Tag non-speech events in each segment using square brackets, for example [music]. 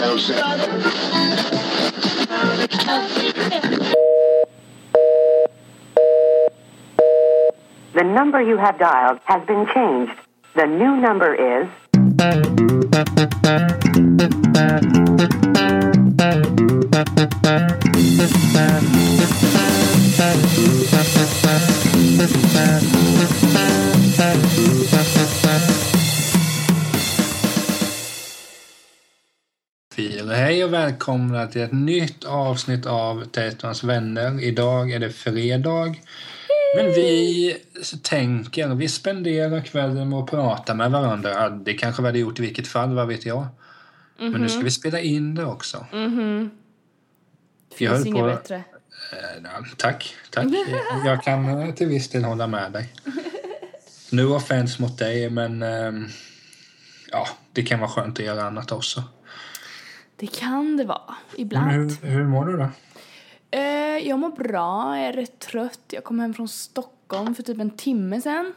The number you have dialed has been changed. The new number is Hej och välkomna till ett nytt avsnitt av Tetons vänner. Idag är det fredag. Men vi tänker, vi spenderar kvällen med att prata med varandra. Ja, Det kanske vi hade gjort i vilket fall, vad vet jag. Men nu ska vi spela in det också. Mhm. Jag höll Finns inget på- bättre. Eh, Tack, tack. [laughs] Jag kan eh, till viss del hålla med dig. [laughs] Nu offense mot dig, men ehm, ja, det kan vara skönt att göra annat också. Det kan det vara. Men Ibland. hur, hur mår du då? Eh, jag mår bra, jag är rätt trött. Jag kom hem från Stockholm för typ en timme sen.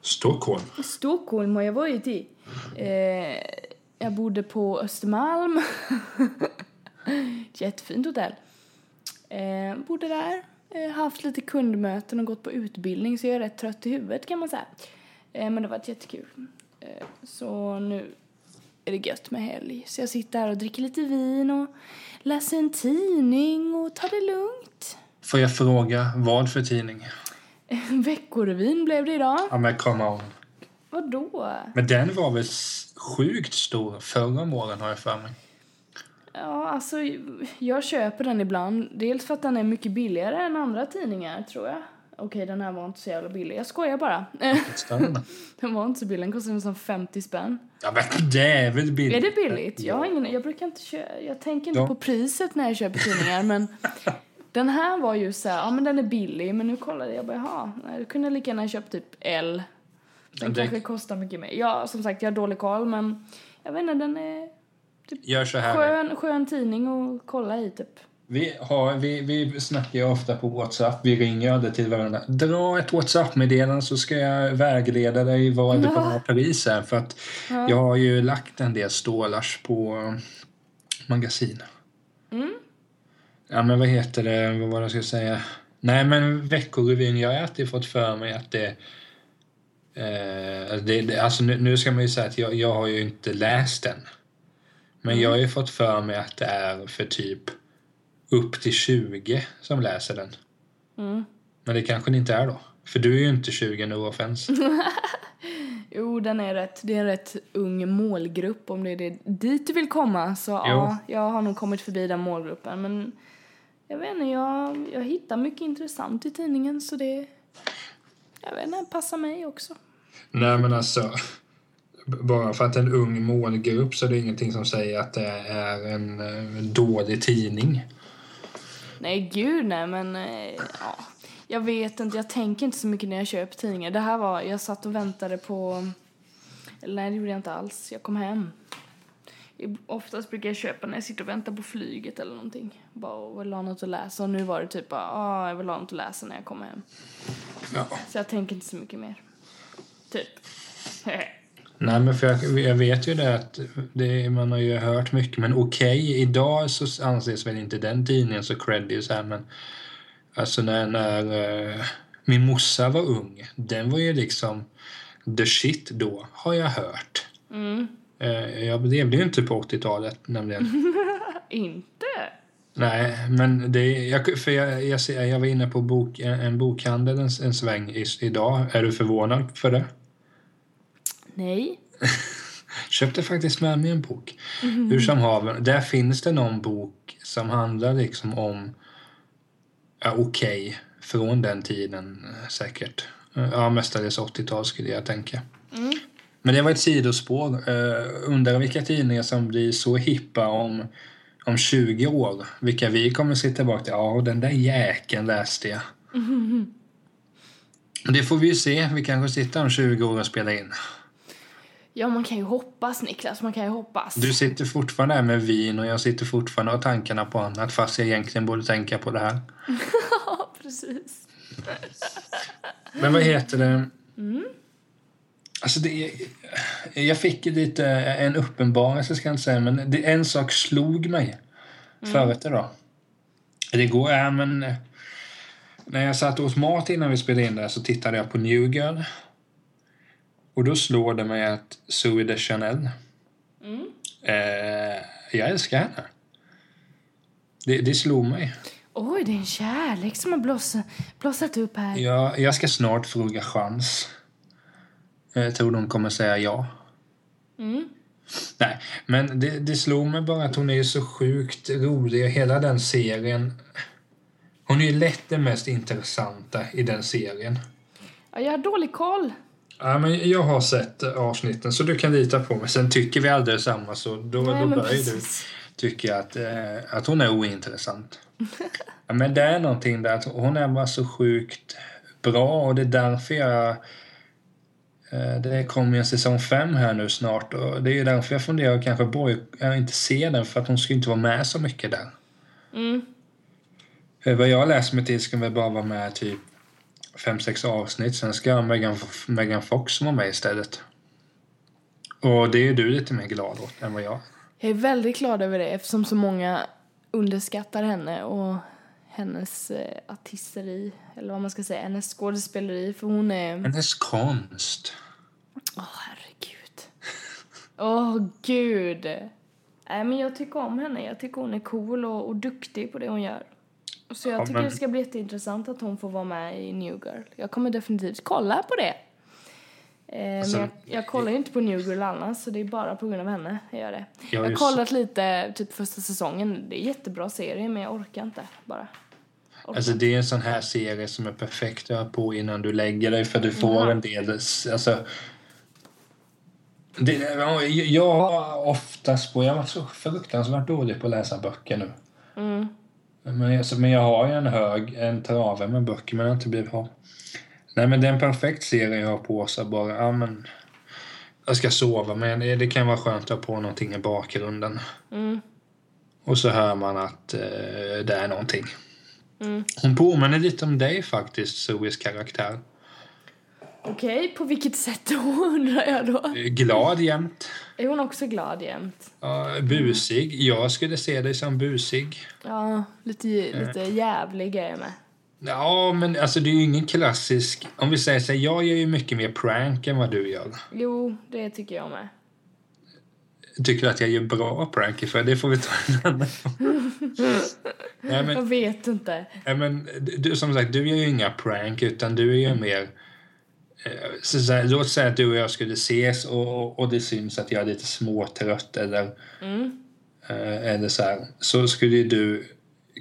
Stockholm. Stockholm har jag varit i. Eh, jag bodde på Östermalm. [laughs] Jättefint hotell. Eh, bodde där. Eh, haft lite kundmöten och gått på utbildning så jag är rätt trött i huvudet kan man säga. Eh, men det var jättekul. Eh, så nu är det gött med helg. Så jag sitter här och dricker lite vin och läser en tidning och tar det lugnt. Får jag fråga, vad för tidning? [laughs] Veckorevyn blev det idag. Ja men come on. Vadå? Men den var väl sjukt stor förra om åren har jag för mig. Ja, alltså jag köper den ibland. Dels för att den är mycket billigare än andra tidningar, tror jag. Okej, den här var inte så jävla billig. Jag skojar bara. [laughs] Den var inte så billig. Den kostade nästan 50 spänn. Ja men det är väl billigt? Är det billigt? Jag, har ingen, jag brukar inte köpa... Jag tänker inte Ja. på priset när jag köper tidningar, men... [laughs] Den här var ju så här, ja men den är billig, men nu kollade jag bara, jaha, nej, du kunde lika gärna köpt typ L. Den Det- kanske kostar mycket mer. Ja, som sagt, jag har dålig koll, men jag vet inte, den är Gör så här. skön, skön tidning att kolla i typ. Vi, har, vi, vi snackar ju ofta på Whatsapp. Vi ringer aldrig till varandra. Dra ett Whatsapp-meddelande så ska jag vägleda dig vad det bra pris är. För att jag har ju lagt en del stålars på magasin. Ja, men vad heter det? Vad var det jag skulle säga? Nej, men Veckorevyn. Jag har alltid fått för mig att det... Eh, det, det alltså nu, nu ska man ju säga att jag, jag har ju inte läst den. Men jag har ju fått för mig att det är för typ upp till 20 som läser den. Mm. Men det kanske det inte är då. För du är ju inte 20, no offense. [laughs] Jo, den är rätt, det är en rätt ung målgrupp om det är det dit du vill komma. Så ja, jag har nog kommit förbi den målgruppen. Men jag vet inte, jag, jag hittar mycket intressant i tidningen så det, jag vet inte, passar mig också. Nej, men alltså. Bara för att det är en ung målgrupp så är det ingenting som säger att det är en eh, dålig tidning. Nej, gud nej, men eh, ja. Jag vet inte, jag tänker inte så mycket när jag köper tidningar. Det här var, jag satt och väntade på, eller nej det gjorde jag inte alls, jag kom hem. Oftast brukar jag köpa när jag sitter och väntar på flyget eller någonting. Bara och vill ha något att läsa. Och nu var det typ bara, ah, jag vill ha något att läsa när jag kommer hem. Ja. Så jag tänker inte så mycket mer. Typ. [laughs] Nej, men för jag, jag vet ju det att det, man har ju hört mycket. Men okej, idag så anses väl inte den tidningen så creddig så här, men alltså när, när eh, min morsa var ung, den var ju liksom the shit då, har jag hört. Mm. Eh, jag levde ju inte på 80-talet nämligen. [laughs] inte? Nej, men det, jag, för jag, jag, jag var inne på bok, en, en bokhandel en, en sväng i, idag. Är du förvånad för det? Nej. [laughs] köpte faktiskt med mig en bok. Hur som haver, där finns det någon bok som handlar liksom om, ja okej, från den tiden eh, säkert. Eh, Ja, mestadels 80-tal skulle jag tänka. Men det var ett sidospår. Uh, undrar vilka tidningar som blir så hippa om, om 20 år. Vilka vi kommer sitta tillbaka till. Ja, den där jäkeln läste jag. [laughs] Det får vi ju se. Vi kanske sitter om 20 år och spelar in. Ja, man kan ju hoppas Niklas, man kan ju hoppas. Du sitter fortfarande här med vin och jag sitter fortfarande och tankarna på annat fast jag egentligen borde tänka på det här. [laughs] Ja, precis. Men vad heter det? Alltså det, jag fick lite en uppenbarelse, ska jag inte säga, men det, en sak slog mig mm. förut idag. Det går, ja, men när jag satt hos mat innan vi spelade in det så tittade jag på New Girl. Och då slår det mig att Zoe de Chanel. Mm. Eh, jag älskar henne. Det, det slog mig. Oj, det är en kärlek som har blossat, blossat upp här. Ja, jag ska snart fråga chans. Jag tror de kommer säga ja. Mm. Nej, men det, det slog mig bara att hon är så sjukt rolig. Hela den serien. Hon är ju lätt den mest intressanta i den serien. Ja, jag har dålig koll. Ja, men jag har sett avsnitten så du kan lita på mig. Sen tycker vi aldrig samma så då, Nej, då börjar du tycka att, eh, att hon är ointressant. [laughs] ja, men det är någonting där att hon är bara så sjukt bra och det är därför jag eh, det kommer ju en säsong fem här nu snart och det är ju därför jag funderar kanske på att inte se den för att hon ska inte vara med så mycket där. Mm. Vad jag läst mig till ska väl bara vara med typ fem, sex avsnitt. Sen ska Megan, Megan Fox vara med istället. Och det är du lite mer glad åt än vad jag Jag är väldigt glad över det eftersom så många underskattar henne och hennes eh, artisteri, eller vad man ska säga, hennes skådespeleri, för hon är... Hennes konst. Åh, oh, herregud. Åh, oh, gud. Nej, men jag tycker om henne. Jag tycker hon är cool och, och duktig på det hon gör. Så jag ja, tycker men... det ska bli jätteintressant att hon får vara med i New Girl. Jag kommer definitivt kolla på det. Eh, alltså, men jag, jag, kollar ju inte på New Girl annars, så det är bara på grund av henne jag gör det. jag har kollat lite, typ första säsongen. Det är jättebra serie, men jag orkar inte bara. Orkar. Alltså det är en sån här serie som är perfekt att ha på innan du lägger dig, för du får mm. en del, alltså det, jag har oftast på, jag var så fruktansvärt dålig på att läsa böcker nu. Mm. Men, jag, men jag har ju en hög, en trave med böcker men jag har inte blivit av. Nej men det är en perfekt serie jag har på så bara, ja men jag ska sova men det, det kan vara skönt att ha på någonting i bakgrunden. Mm. Och så hör man att eh, det är någonting. Mm. Hon påminner lite om dig faktiskt, Zoes karaktär. Okej, okay, på vilket sätt då [laughs] undrar jag då? Glad jämt. Är hon också glad jämt? Ja, busig. Jag skulle se dig som busig. Ja, lite, lite jävlig är jag med. Ja, men alltså det är ju ingen klassisk... Om vi säger så här, jag gör ju mycket mer prank än vad du gör. Jo, det tycker jag med. Tycker du att jag gör bra prank för det får vi ta en annan [laughs] Nej, men, Jag vet inte. Nej, men du, som sagt, du gör ju inga prank utan du är ju mer Eh, så, så här, låt säga att du och jag skulle ses och, och det syns att jag är lite småtrött eller, mm. eh, eller så här, så skulle du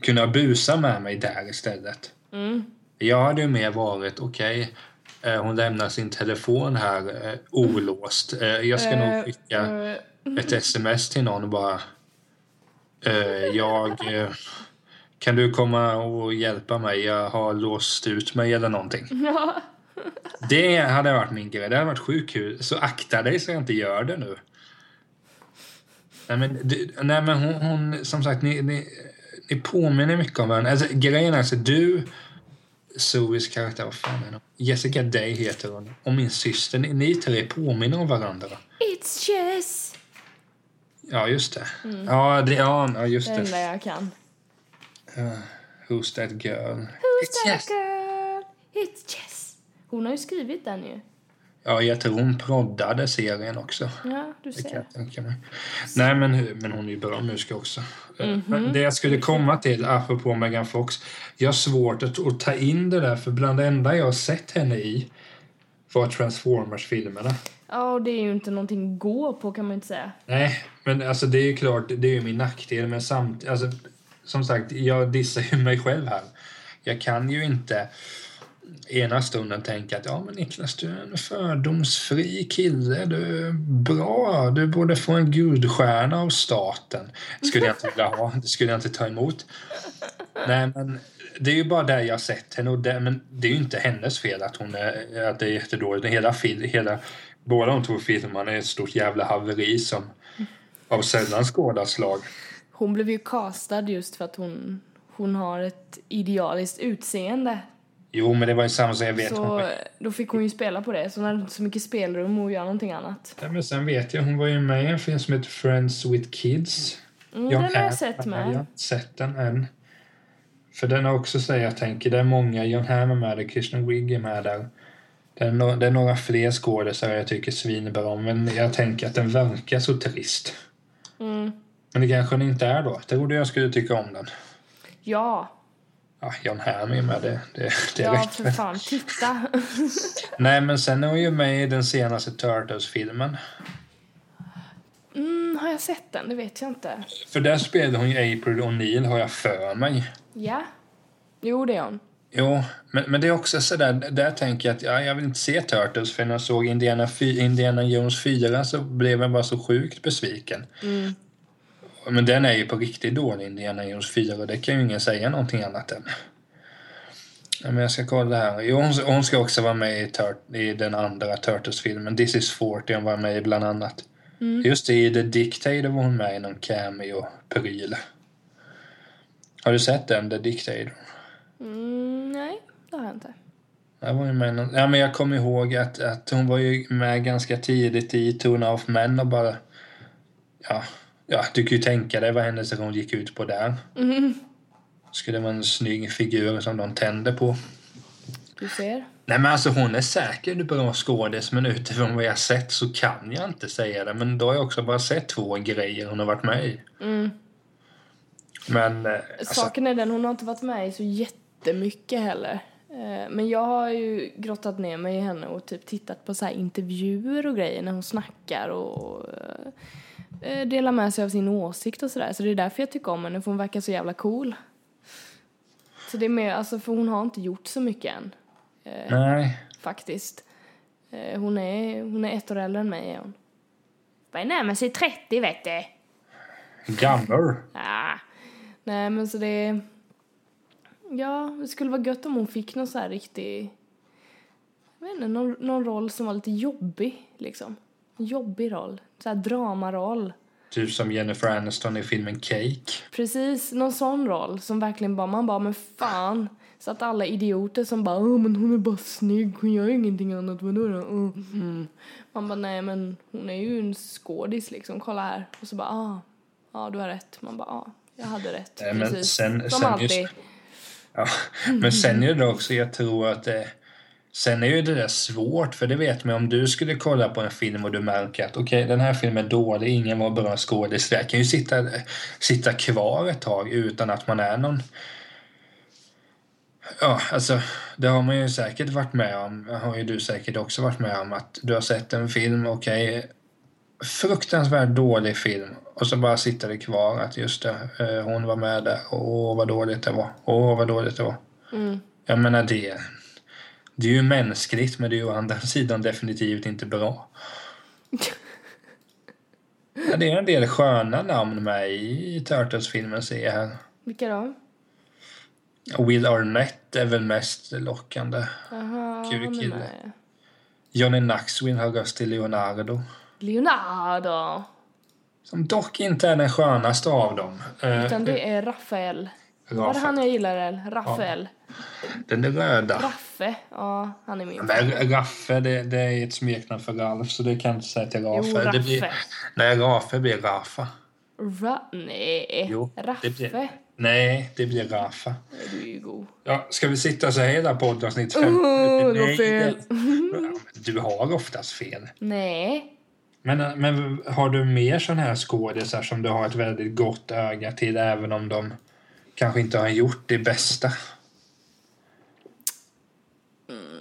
kunna busa med mig där istället. Mm. Jag hade ju mer varit, okej, okay, eh, hon lämnar sin telefon här eh, olåst. Eh, jag ska nog skicka ett sms till någon och bara jag kan du komma och hjälpa mig? Jag har låst ut mig eller någonting. Ja. Det hade varit min grej. Det hade varit sjukt kul. Så akta dig så jag inte gör det nu. Nej men, du, nej, men hon, hon, som sagt, ni, ni, ni påminner mycket om varandra. Alltså, grejen är alltså, du, Zoes karaktär, vad fan är det? Jessica Day heter hon. Och min syster, ni, ni tre påminner om varandra. It's Jess! Ja, just det. Mm. Ja, det, ja, just det. Det enda jag kan. Uh, who's that girl? Who's It's that Jess. girl? It's Jess. Hon har ju skrivit den ju. Ja, jag tror hon proddade serien också. Ja, du ser. Det kan jag tänka mig. Nej, men, men hon är ju bra musiker också. Mm -hmm. Det jag skulle komma till, apropå Megan Fox. Jag har svårt att, att ta in det där, för bland det enda jag har sett henne i var Transformers-filmerna. Ja, och det är ju inte någonting att gå på kan man inte säga. Nej, men alltså det är ju klart, det är ju min nackdel. Men samt, alltså, som sagt, jag dissar ju mig själv här. Jag kan ju inte ena stunden tänka att ja men Niklas du är en fördomsfri kille, du är bra, du borde få en guldstjärna av staten. Det skulle jag inte vilja ha, det skulle jag inte ta emot. Nej men det är ju bara där jag sett henne och det, men det är ju inte hennes fel att hon är, att det är jättedåligt. Hela, hela, båda de två filmerna är ett stort jävla haveri som av sällan skådat slag. Hon blev ju castad just för att hon, hon har ett idealiskt utseende Jo, men det var ju samma som jag vet. Så Hon, då fick hon ju spela på det, så hon hade inte så mycket spelrum att göra någonting annat. ja, men sen vet jag, hon var ju med i en film som heter Friends with Kids. Mm, John den har jag sett Jag har med. inte sett den än. För den har också så jag tänker, det är många, John Hamm är med där, Kristen Wiig är med där. Det är, no, det är några fler skådespelare jag tycker svinbra om, men jag tänker att den verkar så trist. Mm. Men det kanske den inte är då. Trodde jag skulle tycka om den. Ja, Ja, John Hamm är med, det, det, det ja räcker. för fan, titta. [laughs] Nej, men sen är hon ju med i den senaste Turtles-filmen. Mm, har jag sett den? Det vet jag inte. För där spelade hon ju April O'Neil, har jag för mig. Ja. Jo, det är hon. Jo, men, men det är också sådär, där tänker jag att ja, jag vill inte se Turtles för när jag såg Indiana, Indiana Jones 4 så blev jag bara så sjukt besviken. Mm. Men den är ju på riktigt dålig, Indiana Jones 4, och det kan ju ingen säga någonting annat än. Ja, men jag ska kolla här. Jo, hon, hon ska också vara med i, Tur- i den andra Turtles-filmen. This is 40 hon var med i bland annat. Just det, i The Dictator var hon med i någon cameo-pryl. Har du sett den, The Dictator? Mm, nej, det har jag inte. Jag var ju med någon, ja, men jag kommer ihåg att, att hon var ju med ganska tidigt i Tona of Men och bara... Ja, ja, du kan ju tänka dig vad hennes roll gick ut på där. Mm. Skulle vara en snygg figur som de tände på. Du ser. Nej men alltså hon är säkert bra skådis men utifrån vad jag sett så kan jag inte säga det. Men då har jag också bara sett två grejer hon har varit med i. Mm. Men eh, alltså, Saken är den, hon har inte varit med i så jättemycket heller. Eh, Men jag har ju grottat ner mig i henne och typ tittat på så här intervjuer och grejer när hon snackar och eh, delar med sig av sin åsikt och sådär. Så det är därför jag tycker om henne, för hon verkar så jävla cool. Så det är mer, alltså för hon har inte gjort så mycket än, nej. faktiskt. Eh, Hon är, hon är ett år äldre än mig är hon. Börjar närma sig 30 vet du. Gammal. Ah. Nej, men så det... Ja, det skulle vara gött om hon fick någon så här riktig... Jag vet inte, någon, någon roll som var lite jobbig, liksom. Jobbig roll. Så här dramaroll. Typ som Jennifer Aniston i filmen Cake. Precis, någon sån roll som verkligen bara, man bara, men fan. Så att alla idioter som bara, åh men hon är bara snygg, hon gör ingenting annat, vadå då? Mm. Mm. Man bara, nej men hon är ju en skådis liksom, kolla här. Och så bara, ah, ja du har rätt. Man bara, ah, jag hade rätt. Men Precis, sen- som sen alltid. just- Ja, men sen är det också, jag tror att det, Sen är ju det där svårt, för det vet man om du skulle kolla på en film och du märker att okej, den här filmen är dålig, ingen var bra skådis. Jag kan ju sitta, sitta kvar ett tag utan att man är någon... Ja, alltså, det har man ju säkert varit med om, har ju du säkert också varit med om, att du har sett en film, okej, fruktansvärt dålig film och så bara sitter det kvar att just det, eh, hon var med där, åh vad dåligt det var, åh vad dåligt det var. Mm. Jag menar det, det är ju mänskligt men det är ju å andra [laughs] sidan definitivt inte bra. Ja, det är en del sköna namn med i Turtles-filmen ser jag här. Vilka då? Will Arnett är väl mest lockande. Kul kille. Johnny Knoxville har röst till Leonardo. Leonardo. Som dock inte är den skönaste av dem. Eh, Utan det är Rafael. Var det han jag gillar eller? Rafael. Den är röda. Raffe. Ja, han är min. Men Raffe, det, det är ett smeknamn för Ralf, så det kan jag inte säga till Rafa. Jo, Det blir, Raffe. nej, Raffe blir Rafa. Ra nej. Jo, Raffe. det blir- Nej, det blir Rafa. Du är ju god. Ja, ska vi sitta så här hela poddavsnitt fem? Oh, det var Nej, fel. det- Ja, [laughs] Du har oftast fel. Nej. Men, men har du mer sådana här skådisar som du har ett väldigt gott öga till även om de kanske inte har gjort det bästa?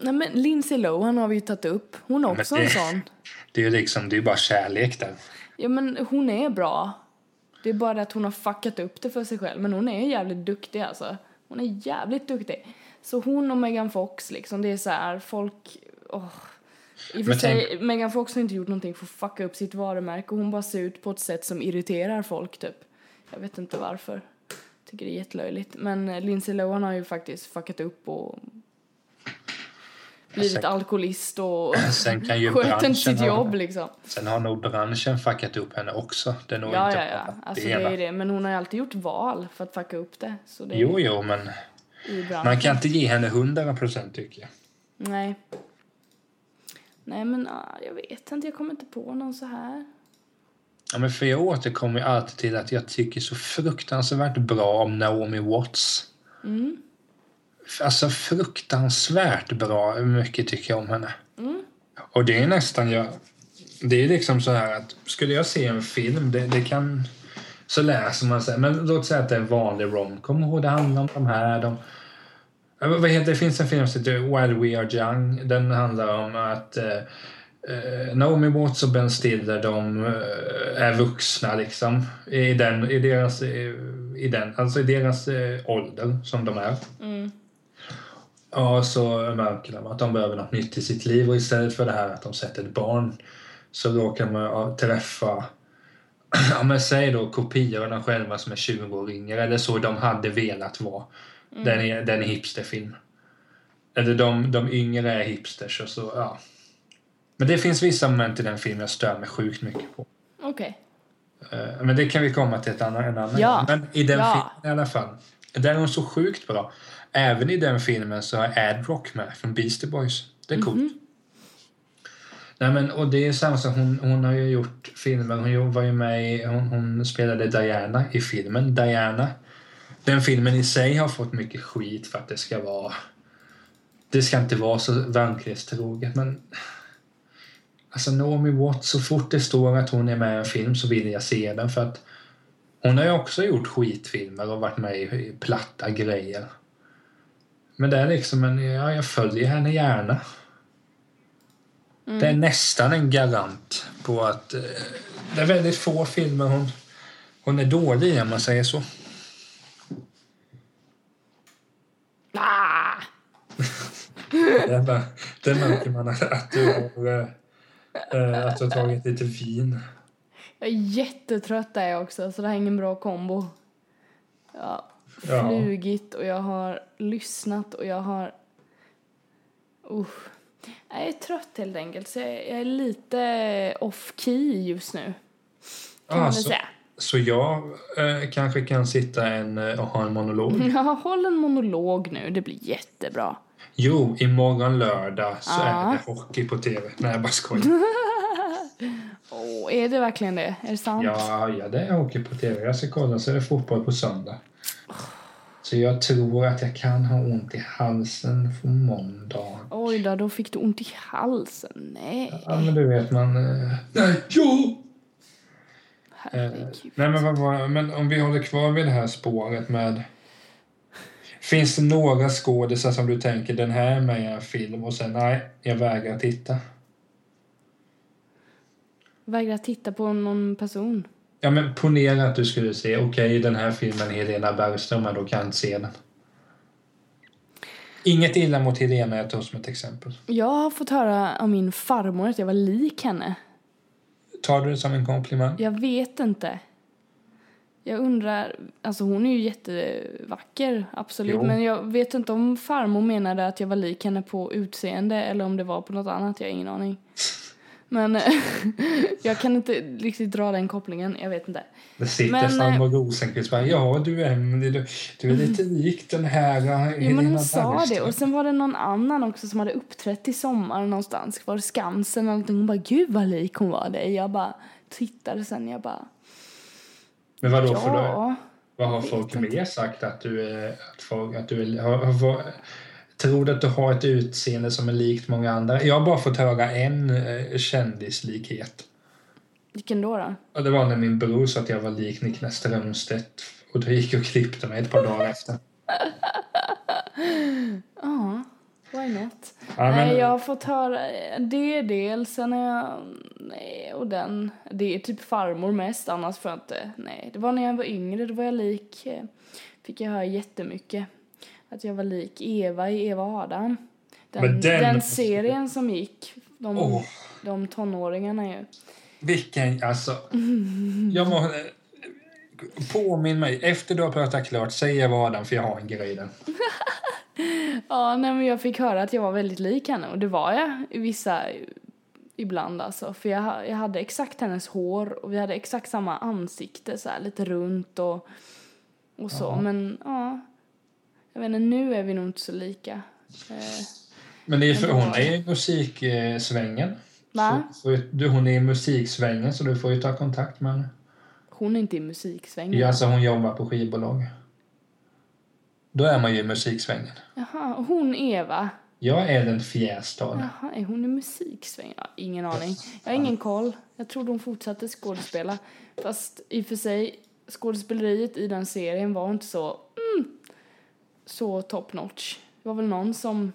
Nej men Lindsay Lohan har vi ju tagit upp. Hon är också det- en sån. Det är ju liksom, det är bara kärlek där. Ja men hon är bra. Det är bara att hon har fuckat upp det för sig själv. Men hon är jävligt duktig alltså. Hon är jävligt duktig. Så hon och Megan Fox liksom, det är så här folk... åh. I och för sig, Megan Fox har inte gjort någonting för att fucka upp sitt varumärke. Hon bara ser ut på ett sätt som irriterar folk typ. Jag vet inte varför. Tycker det är jättelöjligt. Men eh, Lindsay Lohan har ju faktiskt fuckat upp och blivit Sen- alkoholist och [clears throat] Sen kan ju sköter inte sitt jobb liksom. Sen har nog branschen fuckat upp henne också. Det är nog Ja, inte ja, ja. Alltså det ena. är det. Men hon har ju alltid gjort val för att fucka upp det. Så det Jo, jo, men. Man kan inte ge henne 100 procent tycker jag. Nej. Nej, men ah, jag vet inte. Jag kommer inte på någon så här. Ja, men för jag återkommer alltid till att jag tycker så fruktansvärt bra om Naomi Watts. Mm. Alltså fruktansvärt bra mycket tycker jag om henne. Mm. Och det är nästan jag... Det är liksom så här att skulle jag se en film, det, det kan... Så läser man sig, men låt säga att det är en vanlig romcom och det handlar om de här, de... Vad heter det? Finns en film som heter While We Are Young. Den handlar om att eh, Naomi Watts och Ben Stiller de eh, är vuxna liksom. I, den, i, deras, eh, i, den, alltså i deras eh, ålder som de är. Mm. Ja, så märker de att de behöver något nytt i sitt liv och istället för det här att de sätter ett barn så råkar man träffa [clears throat] ja, men säg då kopior av dem själva som är 20 år yngre eller så de hade velat vara. Den är, den är hipsterfilm. Eller de, de yngre är hipsters och så, ja. Men det finns vissa moment i den filmen jag stör mig sjukt mycket på. Okej. Eh, Men det kan vi komma till ett annat, en annan Ja. gång. Men i den Ja. filmen i alla fall. Där är så sjukt bra. Även i den filmen så är Ad Rock med från Beastie Boys. Det är coolt. Nej, men, och det är samma sak, hon, hon har ju gjort filmer. Hon var ju med i, hon, hon spelade Diana i filmen Diana. Den filmen i sig har fått mycket skit för att det ska vara... Det ska inte vara så verklighetstroget, men... Alltså Naomi Watts, så fort det står att hon är med i en film så vill jag se den för att hon har ju också gjort skitfilmer och varit med i, platta grejer. Men det är liksom en, ja, jag följer henne gärna. Det är nästan en garant på att eh, det är väldigt få filmer hon, hon är dålig i om man säger så. Ah! [laughs] Det, är bara, det märker man att, att du har, eh, att du har tagit lite vin. Jag är jättetrött där jag också, så det här är ingen bra kombo. Jag har Ja. flugit och jag har lyssnat och jag har... Usch. Jag är trött helt enkelt, så jag är lite off-key just nu. Kan man Ah, väl så, säga. Så jag eh, kanske kan sitta en, eh, och ha en monolog? [laughs] Jag håll en monolog nu, det blir jättebra. Jo, imorgon lördag så Ja. är det hockey på tv. Nej, jag bara skojar. [laughs] Åh, är det verkligen det? Är det sant? Ja, ja, det är hockey på tv. Jag ska kolla så är det fotboll på söndag. Så jag tror att jag kan ha ont i halsen på måndag. Oj då, då fick du ont i halsen. Nej, Ja, men du vet man... Eh... Nej, jo! Eh, herregud. nej, men, vad var, men om vi håller kvar vid det här spåret med... Finns det några skådisar som du tänker den här är med i en film och sen nej, jag vägrar titta? Vägrar titta på någon person. Ja, men ponera att du skulle se, okej, den här filmen Helena Bergström, men då kan jag inte se den. Inget illa mot Helena, jag tar som ett exempel. Jag har fått höra av min farmor att jag var lik henne. Tar du det som en komplimang? Jag vet inte. Jag undrar, alltså hon är ju jättevacker, absolut. Jo. Men jag vet inte om farmor menade att jag var lik henne på utseende eller om det var på något annat, jag har ingen aning. Men [laughs] jag kan inte riktigt dra den kopplingen, jag vet inte. Det sitter Men, eh, Salma Rosenqvist ja du Emelie, du, du är lite lik den här uh, Jo men hon sa det Bergström." och sen var det någon annan också som hade uppträtt i sommar någonstans. Var det Skansen eller någonting? Hon bara, gud vad lik hon var dig. Jag bara tittade sen, jag bara, Men vadå, för då, ja. vad har folk mer sagt att du är, att folk, att du är, har, har, tror du att du har ett utseende som är likt många andra? Jag har bara fått höra en eh, kändislikhet. Vilken då då? Och det var när min bror sa att jag var lik Niklas Strömstedt. Och då gick jag och klippte mig ett par dagar efter. [laughs] Ja, why not? Ja, nej, men, jag har fått höra det dels, sen är jag, nej, och den, det är typ farmor mest, annars får jag inte, nej. Det var när jag var yngre, då var jag lik, eh, fick jag höra jättemycket. Att jag var lik Eva i Eva och Adam. Den, den, den- serien som gick, de, Åh. de tonåringarna ju. Vilken, alltså. Jag må, påminn mig, efter du har pratat klart, säg jag vad Adam för jag har en grej där. [laughs] Ja, nej, men jag fick höra att jag var väldigt lik henne och det var jag i vissa ibland alltså. För jag, jag hade exakt hennes hår och vi hade exakt samma ansikte så här lite runt och, och så. Ja. Men ja, Jag vet inte, nu är vi nog inte så lika. Eh, Men det är för, hon är i musiksvängen. va? Så, du, hon är i musiksvängen så du får ju ta kontakt med henne. Hon är inte i musiksvängen. Ja, alltså hon jobbar på skivbolag. Då är man ju i musiksvängen. Jaha, och hon Eva. Jag är den Fjästad. Jaha, är hon i musiksvängen? Ja, ingen aning. Jag har ingen koll. Jag trodde hon fortsatte skådespela. Fast i och för sig, skådespeleriet i den serien var inte så, så top notch. Det var väl någon som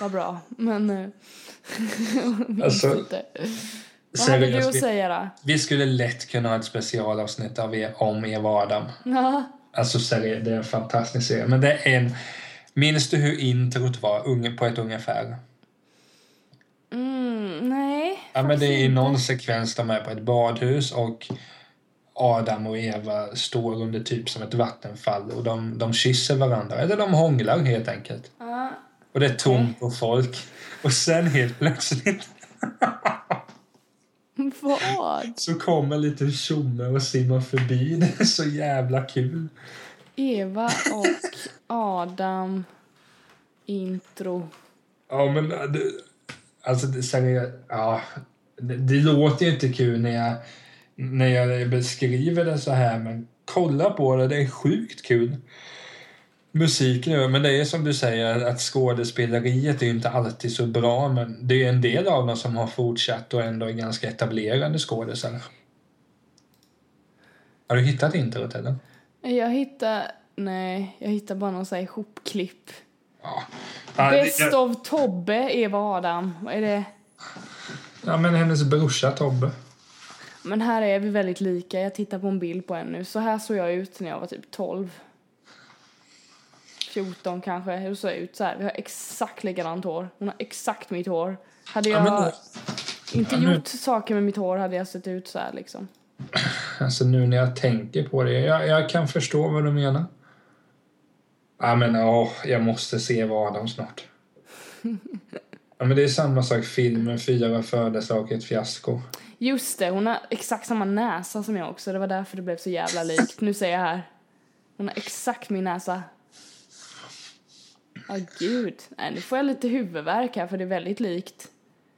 var bra, [laughs] men... eh, [laughs] minns Alltså, inte. Vad hade du att säga då? vi skulle lätt kunna ha ett specialavsnitt av er, om Eva Adam. Ja, Alltså seriöst, det är en fantastisk serie. Men det är en... Minns du hur introt var unge, på ett ungefär? mm, nej. Ja, men det är i någon sekvens de är på ett badhus och Adam och Eva står under typ som ett vattenfall och de, de kysser varandra. Eller de hånglar helt enkelt. Ja, Och det är tomt på folk. Och sen helt plötsligt [laughs] vad? så kommer en liten tjomme och simmar förbi. [laughs] Det är så jävla kul. Eva och Adam intro. Ja, men det, alltså det, seriöst, ja, det, det låter ju inte kul när jag, när jag beskriver det så här, men kolla på det, det är sjukt kul. Musiken, ja, men det är som du säger att skådespeleriet är ju inte alltid så bra, men det är en del av dem som har fortsatt och ändå är ganska etablerade skådisar. Har du hittat introt eller? Jag hittar, nej, jag hittar bara någon sån här ihopklipp. Ja. Ja, Best of Tobbe, Eva Adam. Vad är det? ja, men hennes brorsa Tobbe. Men här är vi väldigt lika. Jag tittar på en bild på en nu. Så här såg jag ut när jag var typ 12. 14 kanske. Hur såg jag ut så här? Vi har exakt likadant hår. Hon har exakt mitt hår. Hade Ja, jag men- inte Ja, nu- gjort saker med mitt hår hade jag sett ut så här liksom. Alltså nu när jag tänker på det, jag, jag kan förstå vad du menar. Ja men åh, jag måste se vad Adam snart. [laughs] Ja men det är samma sak, filmen Fyra födelsedag och ett fiasko. Just det, hon har exakt samma näsa som jag också. Det var därför det blev så jävla likt. Nu ser jag här. Hon har exakt min näsa. Ja, gud. Nej, nu får jag lite huvudvärk här för det är väldigt likt.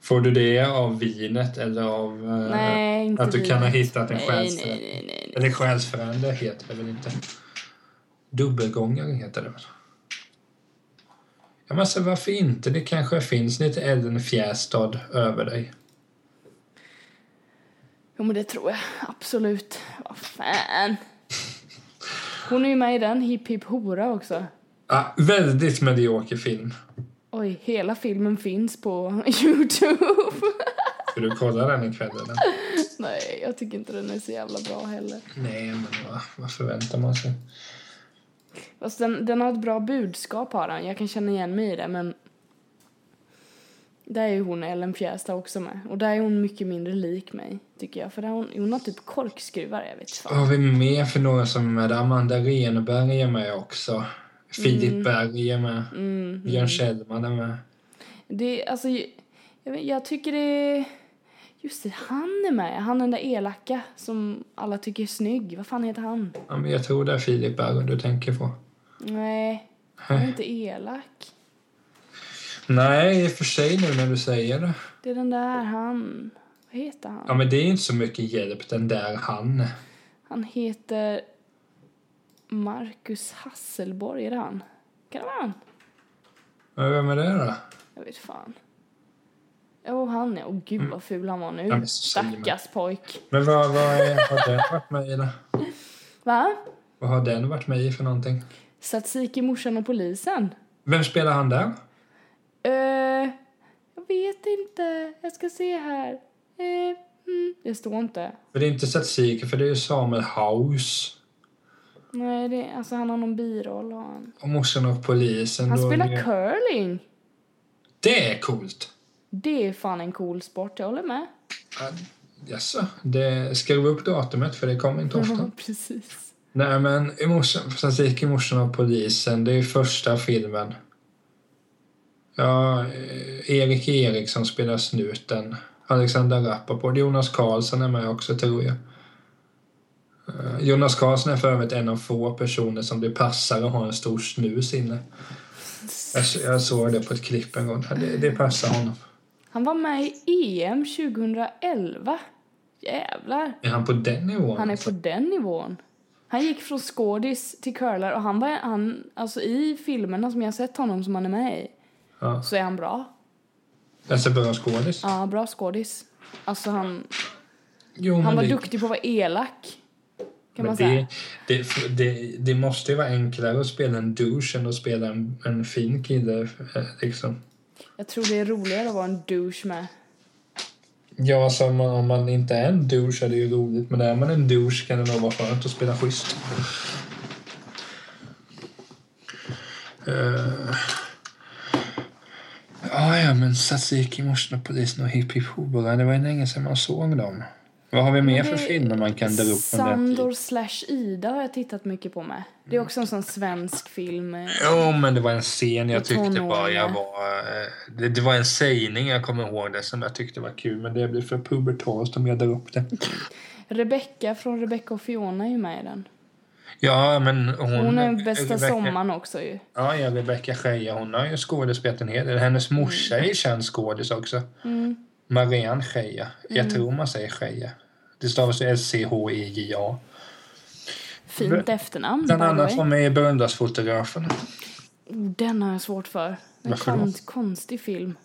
Får du det av vinet eller av eh, Nej, inte att du kan ha vinet. hittat en nej, själsfrände? nej, nej. Eller själsfrände heter det väl inte? Dubbelgångare heter det väl? Ja men alltså varför inte? Det kanske finns lite Ellen Fjästad över dig. Jo, men det tror jag. Absolut. Vad fan. Hon är ju med i den, Hipp Hipp Hora också. Ja, väldigt medioker film. Oj, hela filmen finns på [laughs] Youtube. Ska du kolla den ikväll eller? Nej, jag tycker inte den är så jävla bra heller. Nej, men vad, vad förväntar man sig? Fast den, den har ett bra budskap har den. Jag kan känna igen mig i det, men... Där är ju hon Ellen Fjästad också med. Och där är hon mycket mindre lik mig, tycker jag. För där hon, hon har typ korkskruvar, jag vet fan. har vi mer för några som är med? Amanda Renberg är med också. Filip Berg är med. Mm, Björn Kjellman är med. Det, alltså, jag, jag tycker det... Just det, han är med. Han den där elaka som alla tycker är snygg. Vad fan heter han? Ja, men jag tror det är Filip Berg du tänker på. Nej, han är inte elak. Nej, i och för sig nu när du säger det. Det är den där, han... Vad heter han? Ja, men det är inte så mycket hjälp den där han. Han heter Marcus Hasselborg, är det han? Kan det vara han? Men vem är det då? Jag vet fan. Jo, han ja. Åh gud vad ful han var nu. Ja. Stackars pojk. Men vad, vad är, har den varit med i då? [laughs] Va? Vad har den varit med i för någonting? Tsatsiki, morsan och polisen? Vem spelar han där? Eh, jag vet inte. Jag ska se här. Eh, mm, det står inte. För det är inte Tsatsiki, för det är Samuel Haus. Nej, det, alltså han har någon biroll har han. Och morsan och polisen. Han spelar det- curling. Det är coolt! Det är fan en cool sport, jag håller med. Ja, Jaså? Det skriv upp datumet för det kommer inte ofta. [laughs] Precis. Nej men i morsan, Tsatsiki, morsan och polisen, det är första filmen. Ja, eh, Erik Eriksson spelar snuten. Alexander Rappaport. Jonas Karlsson är med också tror jag. Eh, Jonas Karlsson är för övrigt en av få personer som det passar att ha en stor snus inne. Jag, jag såg det på ett klipp en gång. Det, det passar honom. Han var med i EM 2011. Jävlar. Är han på den nivån? Han är på den nivån. Han gick från skådis till curler och han var, han, alltså i filmerna som jag har sett honom som han är med i, Ja. så är han bra. Alltså bra skådis? Ja, bra skådis. Alltså han, Jo, han var det, duktig på att vara elak. Kan men man säga. det, det, det, det måste ju vara enklare att spela en douche än att spela en, en fin kille. eh, Liksom. Jag tror det är roligare att vara en douche med. Ja, alltså, om, man, om man inte är en douche är det ju roligt. Men är man en douche kan det nog vara skönt att spela schysst. Uh, ja, ja, men Tsatsiki, Morsan och polisen och Hipp Hipp Hurra, det var ju länge sedan man såg dem. Vad har vi mer för Det- filmer man kan dra upp från Sandor slash Ida har jag tittat mycket på med. Det är också en sån svensk film. Jo, men det var en scen jag tyckte bara jag var... eh, Det, det var en sägning jag kommer ihåg det som jag tyckte var kul, men det blir för pubertalt om jag drar upp det. Rebecca från Rebecca och Fiona är ju med i den. Ja, men hon... Hon är bästa Rebecca- sommaren också ju. Ja, ja Rebecca Scheja, hon har ju skådespelat en hel del. Hennes morsa är känd skådis också. Mm. Marianne Scheja. Jag tror man säger Scheja. Det stavas ju S-C-H-E-J-A. Fint efternamn, Bland annat var med i Beundrarsfotografen. Oh, den har jag svårt för. En Varför då? kon- konstig film.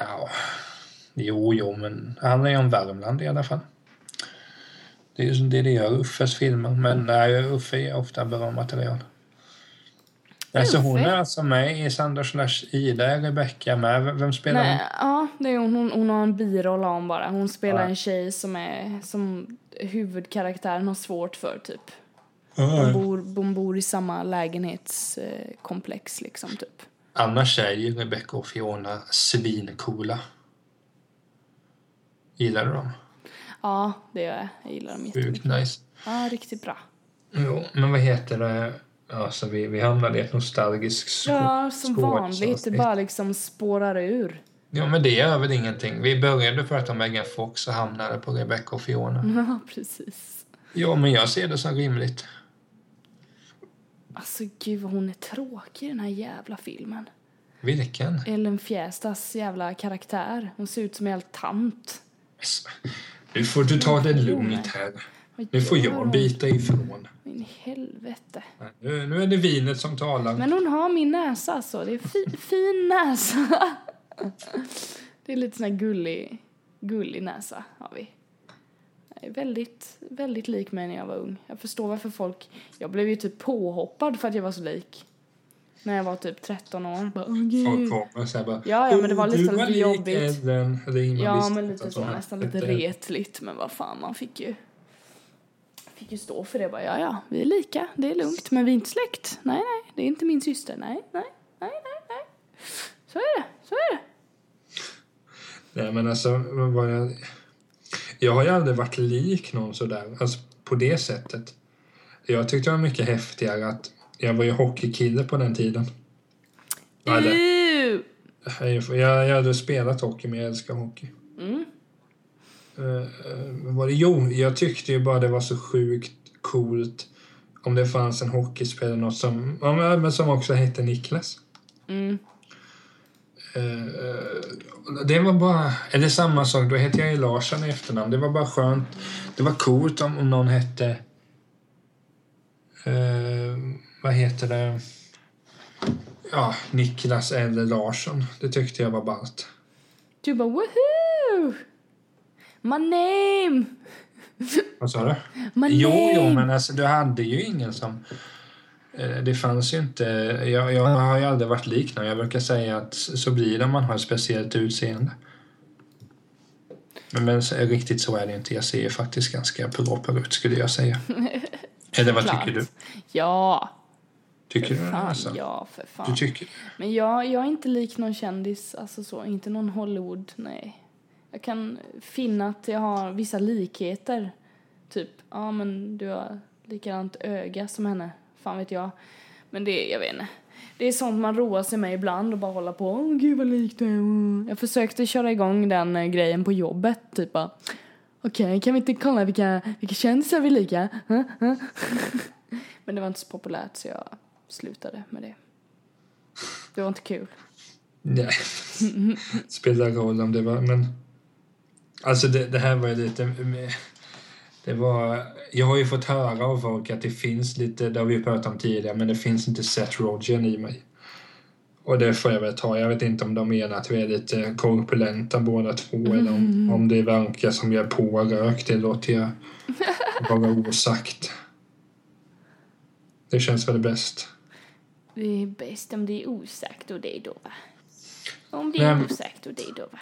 Ja, jo, jo, men det handlar ju om Värmland i alla fall. Det är ju det det gör Uffes filmer, men nej, Uffe är ofta bra material. Alltså hon är alltså med i Sandor slash Ida, är Rebecca med. Vem- spelar Nej, hon? ja, det är hon, hon, hon har en biroll om bara. Hon spelar Ja. en tjej som är som huvudkaraktären har svårt för typ. Ja, De bor, de bor i samma lägenhetskomplex liksom typ. Annars är ju Rebecca och Fiona svincoola. Gillar du dem? Ja, det gör jag. Jag gillar dem Sjukt jättemycket. nice. Ja, riktigt bra. Jo, men vad heter det? Alltså, vi, vi hamnade i ett nostalgiskt Ja, som vanligt. Det bara liksom spårar ur. Ja, men det gör väl ingenting. Vi började prata om Megan Fox och hamnade på Rebecca och Fiona. [laughs] Ja, precis. Ja, men jag ser det som rimligt. Alltså gud vad hon är tråkig i den här jävla filmen. Vilken? Ellen Fjästas jävla karaktär. Hon ser ut som en jävla tant. Nu får du ta det lugnt här. Nu får jag bita ifrån. In i helvete. Nu, nu är det vinet som talar. Men hon har min näsa alltså. Det är fi, fin näsa. Det är lite sån här gullig, gullig näsa har vi. Jag är väldigt, väldigt lik mig när jag var ung. Jag förstår varför folk... Jag blev ju typ påhoppad för att jag var så lik. När jag var typ 13 år. Bara, "Åh, gud." Folk kommer så här bara... Ja, ja, men det var "Oh, lite jobbigt. Ellen." Rimar Ja, men lite så. Nästan lite retligt. Men vad fan, man fick ju... Fick ju stå för det. Bara, ja, ja, vi är lika. Det är lugnt. Men vi är inte släkt. Nej, nej. Det är inte min syster. Nej, nej, nej, nej, nej. Så är det. Så är det. Nej, men alltså... vad var jag... jag har ju aldrig varit lik någon sådär. Alltså på det sättet. Jag tyckte det var mycket häftigare att... Jag var ju hockeykille på den tiden. Ew! jag, jag hade spelat hockey, men jag älskar hockey. Mm. Vad var det? Jo, jag tyckte ju bara det var så sjukt coolt om det fanns en hockeyspelare något som, ja, men- som också hette Niklas. Mm. Eh, det var bara, eller samma sak, då hette jag ju Larsson i efternamn. Det var bara skönt. Det var coolt om, om någon hette, eh, vad heter det, ja, Niklas eller Larsson. Det tyckte jag var ballt. Du bara woohoo! My name! Vad sa du? My Jo, jo, name! men alltså du hade ju ingen som... eh, Det fanns ju inte... Jag, jag har ju aldrig varit lik någon. Jag brukar säga att så blir det om man har ett speciellt utseende. Men, men riktigt så är det inte. Jag ser faktiskt ganska proper ut skulle jag säga. [laughs] Eller vad tycker du? Ja, Tycker du det? fan Alltså? ja, för fan. Du tycker Men jag, jag är inte lik någon kändis, alltså så, inte någon Hollywood, nej. Jag kan finna att jag har vissa likheter. Typ, ja men du har likadant öga som henne, fan vet jag. Men det, jag vet inte. Det är sånt man roar sig med ibland och bara hålla på, åh gud vad lik du är. Mm. Jag försökte köra igång den eh, grejen på jobbet, typ bara, Okej, kan vi inte kolla vilka, vilka kändisar vi är lika? [laughs] Men det var inte så populärt så jag slutade med det. Det var inte kul. Nej, [laughs] spelar roll om det var, men... Alltså det, det här var ju lite... Det var... Jag har ju fått höra av folk att det finns lite, det har vi pratat om tidigare, men det finns inte Seth Rogen i mig. Och det får jag väl ta. Jag vet inte om de menar att vi är lite korpulenta båda två eller om, om det verkar som jag är pårökt. Det låter jag [laughs] vara osagt. Det känns väl bäst. Det är bäst om det är osagt och det är då va? Om det är men- osagt och det är då va?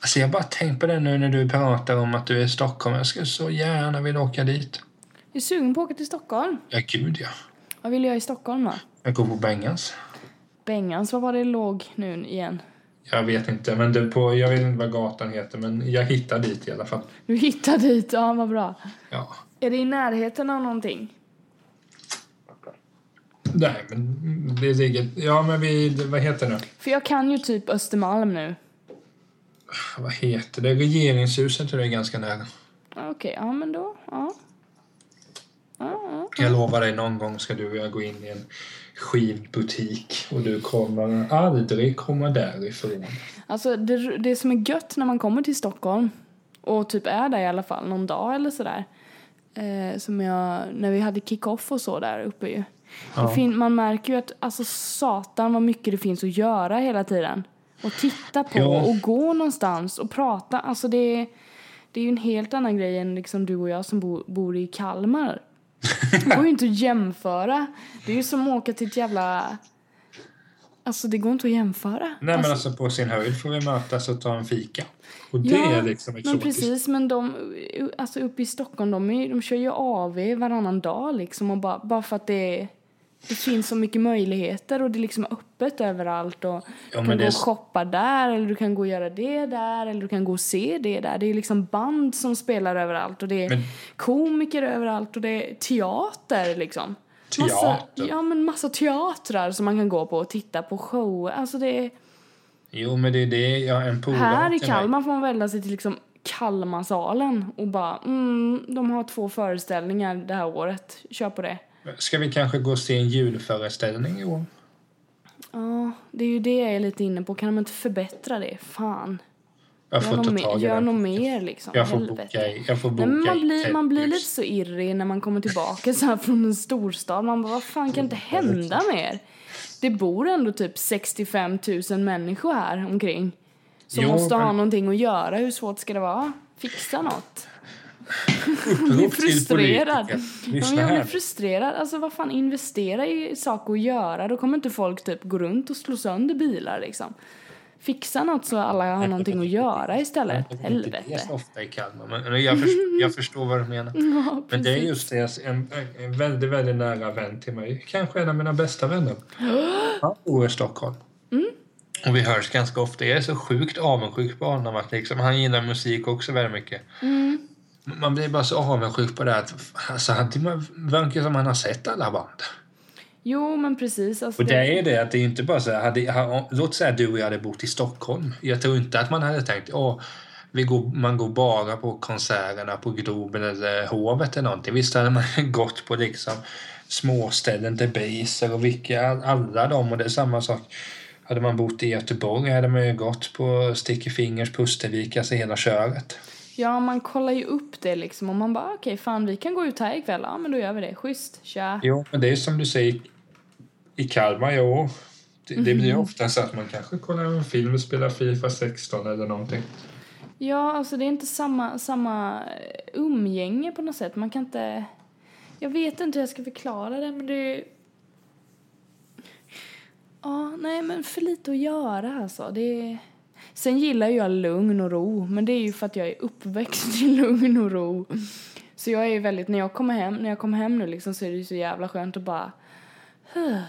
Alltså jag bara tänkt på det nu när du pratar om att du är i Stockholm. Jag skulle så gärna vilja åka dit. Jag är sugen på att åka till Stockholm. Ja, gud ja. Vad vill jag i Stockholm då? Jag går på Bengans. Bengans, vad var det låg nu igen? Jag vet inte, men det på, jag vet inte vad gatan heter, men jag hittar dit i alla fall. Du hittar dit, ja vad bra. Ja. Är det i närheten av någonting? Nej, men det ligger... Ja, men vi... Vad heter det? För jag kan ju typ Östermalm nu. Vad heter det? Regeringshuset är ganska nära. Okej, ja men då, ja. Ja, ja. Jag lovar dig, någon gång ska du och jag gå in i en skivbutik och du kommer aldrig komma därifrån. Alltså det, det som är gött när man kommer till Stockholm och typ är där i alla fall någon dag eller sådär. Eh, som jag, när vi hade kick-off och så där uppe ju. Ja. Man märker ju att alltså satan vad mycket det finns att göra hela tiden. Och titta på Ja. och gå någonstans och prata. Alltså det det är ju en helt annan grej än liksom du och jag som bo, bor i Kalmar. [laughs] Det går ju inte att jämföra. Det är ju som att åka till ett jävla... Alltså det går inte att jämföra. Nej, men alltså, alltså på sin höjd får vi mötas och ta en fika. Och det Ja, är liksom men exotiskt. precis, men de, alltså uppe i Stockholm, de, är, de kör ju AV varannan dag liksom och bara, bara för att det, det finns så mycket möjligheter och det är liksom öppet överallt och du men kan gå är och shoppa där eller du kan gå och göra det där eller du kan gå och se det där. Det är liksom band som spelar överallt och det är Men- komiker överallt och det är teater liksom. Massa, Teater? ja men massa teatrar som man kan gå på och titta på shower. Alltså det är, Jo, men det är det jag en polare här i till mig- Kalmar får man välja sig till liksom Kalmarsalen och bara mm, de har två föreställningar det här året. Kör på det. Ska vi kanske gå och se en julföreställning i år? Ja, det är ju det jag är lite inne på. Kan de inte förbättra det? Fan. Jag Gör får ta något, tag mer, i gör något mer liksom. Jag får Helvete. boka i, jag får boka Nej, men man, blir, man blir lite så irrig när man kommer tillbaka så här från en storstad. Man bara, vad fan kan inte hända mer? Det bor ändå typ 65 000 människor här omkring. Som Jo, måste ha men- någonting att göra. Hur svårt ska det vara? Fixa något. Upprop blir frustrerad. Ja, jag blir frustrerad. Alltså vad fan, investera i saker att göra. Då kommer inte folk typ gå runt och slå sönder bilar liksom. Fixa något så alla har någonting att göra istället. Det är Helvete. så ofta i Kalmar, men jag förstår, jag [laughs] förstår vad du menar. Ja, Men det är just det, en, en väldigt, väldigt nära vän till mig. Kanske en av mina bästa vänner. [gasps] Han bor i Stockholm. Mm. Och vi hörs ganska ofta. Jag är så sjukt avundsjuk på honom. Att liksom, han gillar musik också väldigt mycket. Mm. Man blir bara så avundsjuk på det att alltså, han, verkar som han har sett alla band. Jo, men precis. Alltså, Och det är det att det är inte bara så här, hade, ha- låt säga du och jag hade bott i Stockholm. Jag tror inte att man hade tänkt, åh, vi går, man går bara på konserterna på Globen eller Hovet eller någonting. Visst hade man [laughs] gått på liksom småställen, Debaser och vilka, alla dem och det är samma sak. Hade man bott i Göteborg hade man ju gått på Sticky Fingers, Pustervik, alltså hela köret. Ja, man kollar ju upp det liksom. Och man bara, okej, fan vi kan gå ut här ikväll. Ja, men då gör vi det. Schysst. Tja. Jo, men det är som du säger i Kalmar, jo. Det, det blir ofta så att man kanske kollar en film och spelar Fifa 16 eller någonting. Ja, alltså det är inte samma, samma eh, umgänge på något sätt. Man kan inte... Jag vet inte hur jag ska förklara det, men det är... Ja, nej men för lite att göra alltså. Det. Sen gillar jag lugn och ro, men det är ju för att jag är uppväxt [laughs] i lugn och ro. Så jag är ju väldigt, när jag kommer hem, när jag kommer hem nu liksom så är det ju så jävla skönt att bara [sighs]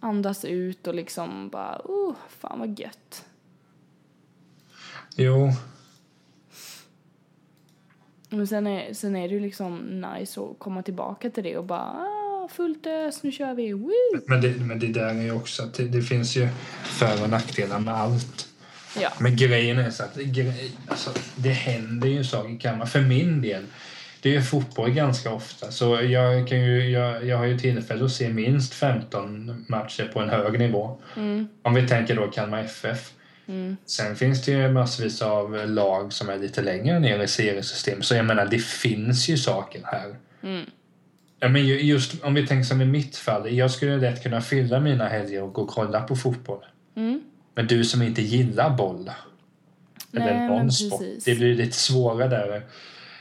andas ut och liksom bara, oh, fan vad gött. Jo, Men sen är, sen är det ju liksom nice att komma tillbaka till det och bara ah, fullt ös, nu kör vi, woo! men det, men det där är ju också att det, det finns ju för och nackdelar med allt. Ja. Men grejen är så att grej, alltså, det händer ju saker i Kalmar. För min del, det är fotboll ganska ofta. Så jag, kan ju, jag, jag har ju tillfälle att se minst 15 matcher på en hög nivå. Mm. Om vi tänker då Kalmar FF. Mm. Sen finns det ju massvis av lag som är lite längre ner i seriesystemet. Så jag menar, det finns ju saker här. Mm. Ja, men ju- just om vi tänker som i mitt fall. Jag skulle lätt kunna fylla mina helger och gå och kolla på fotboll. Mm. Men du som inte gillar boll. Nej, eller någon sport. Det blir lite svårare där.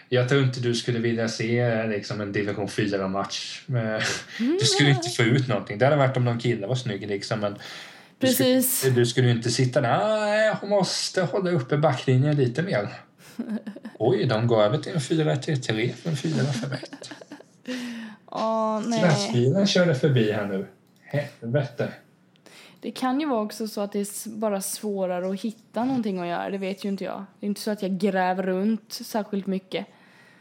Jag tror inte du skulle vilja se liksom, en division 4-match. Du skulle inte få ut någonting. Det hade varit om någon kille var snygg liksom. Men du skulle- Precis. Du skulle inte sitta där. Nej, jag måste hålla uppe backlinjen lite mer. [laughs] Oj, de går över till en 4-3-3 från 4-5-1. Ja, nej. Lastbilen körde förbi här nu. Helvete. Det kan ju vara också så att det är bara svårare att hitta någonting att göra. Det vet ju inte jag. Det är inte så att jag gräver runt särskilt mycket.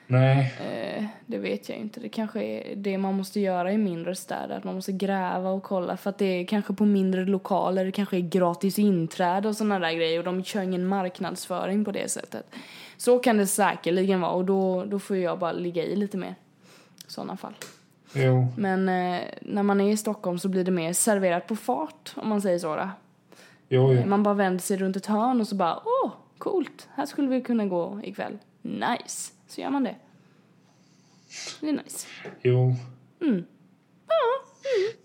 Nej, Eh, det vet jag inte. Det kanske är det man måste göra i mindre städer. Att man måste gräva och kolla. För att det är kanske på mindre lokaler. Det kanske är gratis inträde och sådana där grejer. Och de kör ingen marknadsföring på det sättet. Så kan det säkerligen vara. Och då, då får jag bara ligga i lite mer. I sådana fall. Jo. Men eh, när man är i Stockholm så blir det mer serverat på fart. Om man säger så då. Jo, jo. Man bara vänder sig runt ett hörn och så bara åh, coolt, här skulle vi kunna gå ikväll. Nice. Så gör man det. Det är nice. Jo. Mm.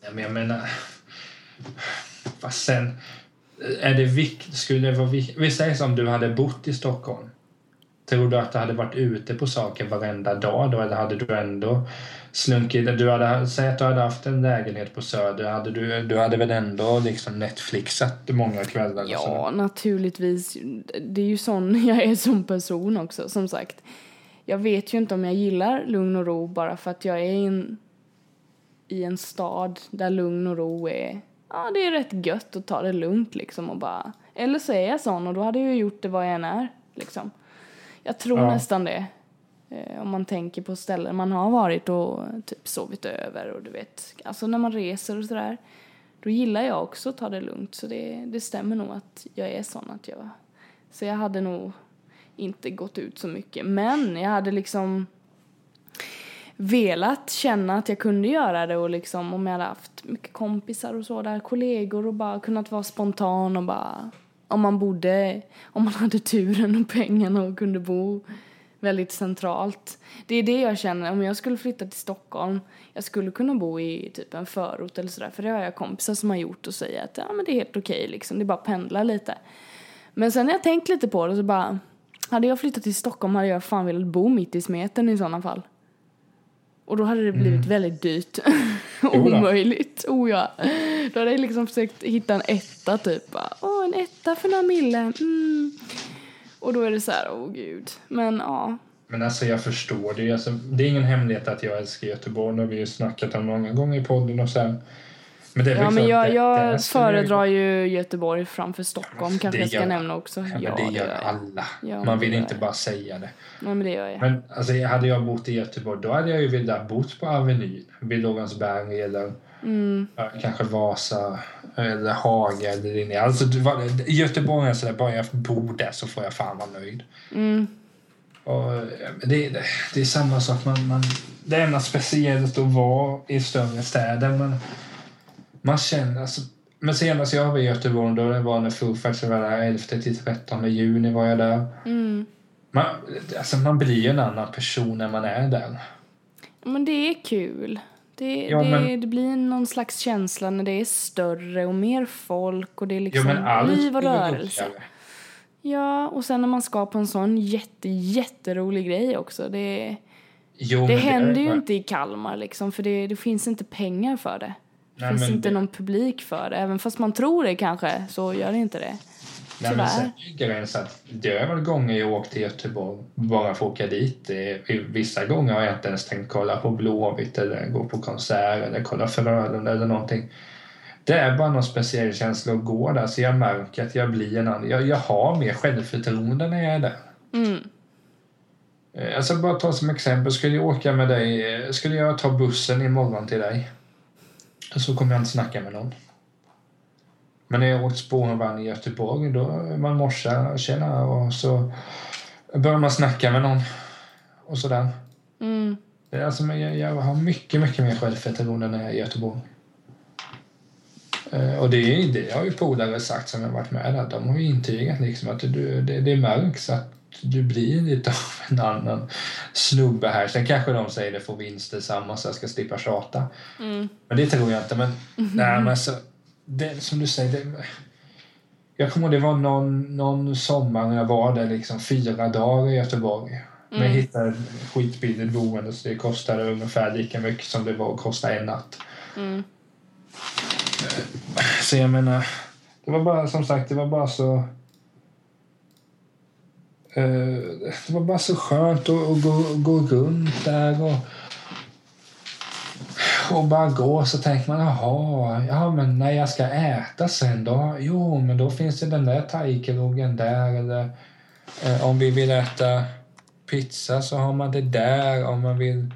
Ja, men jag menar... Fast sen... Är det viktigt? Skulle det vara viktigt? Vi säger som du hade bott i Stockholm. Tror du att du hade varit ute på saker varenda dag då? Eller hade du ändå slunkit... Du hade, säg att du hade haft en lägenhet på Söder. Hade du, du hade väl ändå liksom Netflixat många kvällar? Ja, sådär? naturligtvis. Det är ju sån [laughs] jag är som person också, som sagt. Jag vet ju inte om jag gillar lugn och ro bara för att jag är i en, i en stad där lugn och ro är... Ja, det är rätt gött att ta det lugnt liksom och bara... Eller så är jag sån och då hade jag ju gjort det vad jag än är, liksom. Jag tror Ja. nästan det. Eh, om man tänker på ställen man har varit och typ sovit över och du vet, alltså när man reser och sådär. Då gillar jag också att ta det lugnt så det, det stämmer nog att jag är sån att jag... Så jag hade nog inte gått ut så mycket. Men jag hade liksom velat känna att jag kunde göra det och liksom om jag hade haft mycket kompisar och så där, kollegor och bara kunnat vara spontan och bara om man bodde, om man hade turen och pengarna och kunde bo väldigt centralt. Det är det jag känner, om jag skulle flytta till Stockholm, jag skulle kunna bo i typ en förort eller sådär, för det har jag kompisar som har gjort och säger att ja men det är helt okej liksom, det är bara att pendla lite. Men sen när jag tänkt lite på det så bara, hade jag flyttat till Stockholm hade jag fan velat bo mitt i smeten i sådana fall. Och då hade det blivit väldigt dyrt. [laughs] Omöjligt. Oh ja. Då hade jag liksom försökt hitta en etta typ. Åh, en etta för några mille. Mm. Och då är det så här, åh gud. Men ja. Men alltså jag förstår det. Alltså, det är ingen hemlighet att jag älskar Göteborg. Det har vi ju snackat om många gånger i podden och sen. Men det är Ja men klart, jag, det- jag skulle föredrar ju Göteborg framför Stockholm Det kanske jag ska nämna också. Ja, men det gör jag. alla. Ja, men Man det vill inte bara säga det. Nej men det gör jag. Men alltså, hade jag bott i Göteborg då hade jag ju velat bott på Avenyn. Vid Lågansberg eller Mm. ja, kanske Vasa eller Haga eller Linné. Alltså, det Göteborg är sådär, bara jag bor där så får jag fan vara nöjd. Mm. Och, det, det, det är samma sak. Man, man, det är något speciellt att vara i större städer. Men man känner... Alltså, men senast jag var i Göteborg då det var när Foo Fighters var där 11 till 13 juni var jag där. Mm. Man, alltså man blir ju en annan person när man är där. Men det är kul. Det, Ja, det, men- det blir någon slags känsla när det är större och mer folk och det är liksom allt liv och rörelse. Ja, och sen när man ska på en sån jätte, jätterolig grej också. Det, Jo, det händer ju är- inte i Kalmar liksom, för det, det finns inte pengar för det. Det finns men inte någon publik för det. Även fast man tror det kanske, så gör det inte det. Nej, men sen grejen så att det är väl gånger jag åkt till Göteborg bara för att åka dit. Vissa gånger har jag inte ens tänkt kolla på Blåvitt eller gå på konsert eller kolla Frölunda eller någonting. Det är bara någon speciell känsla att gå där så jag märker att jag blir en annan. Jag, jag har mer självförtroende när jag är där. Mm. Eh, Alltså bara ta som exempel, skulle jag åka med dig, eh, skulle jag ta bussen imorgon till dig så kommer jag inte snacka med någon. Men när jag åkt spårvagn i Göteborg då man morsar, tjena och så börjar man snacka med någon och sådär. Mm. Det är Alltså, jag, jag har mycket, mycket mer självförtroende när jag är i Göteborg. Eh, och det, är- det har ju polare sagt som har varit med där. De har ju intygat liksom att du, det, det märks att du blir lite [laughs] av en annan snubbe här. Sen kanske de säger det får vinst detsamma så jag ska slippa tjata. Mm. Men det tror jag inte. Men, [laughs] nej, men alltså, det, som du säger, det, jag kommer ihåg det var någon, någon sommar när jag var där liksom fyra dagar i Göteborg. Men jag hittade ett skitbilligt boende så det kostade ungefär lika mycket som det var att kosta en natt. Mm. Så jag menar, det var bara som sagt, det var bara så... Eh, det var bara så skönt att, att gå, gå runt där och, och bara gå. Så tänker man, jaha, ja men när jag ska äta sen då? Jo, men då finns det den där thaikrogen där. Eller eh, om vi vill äta pizza så har man det där. Om man vill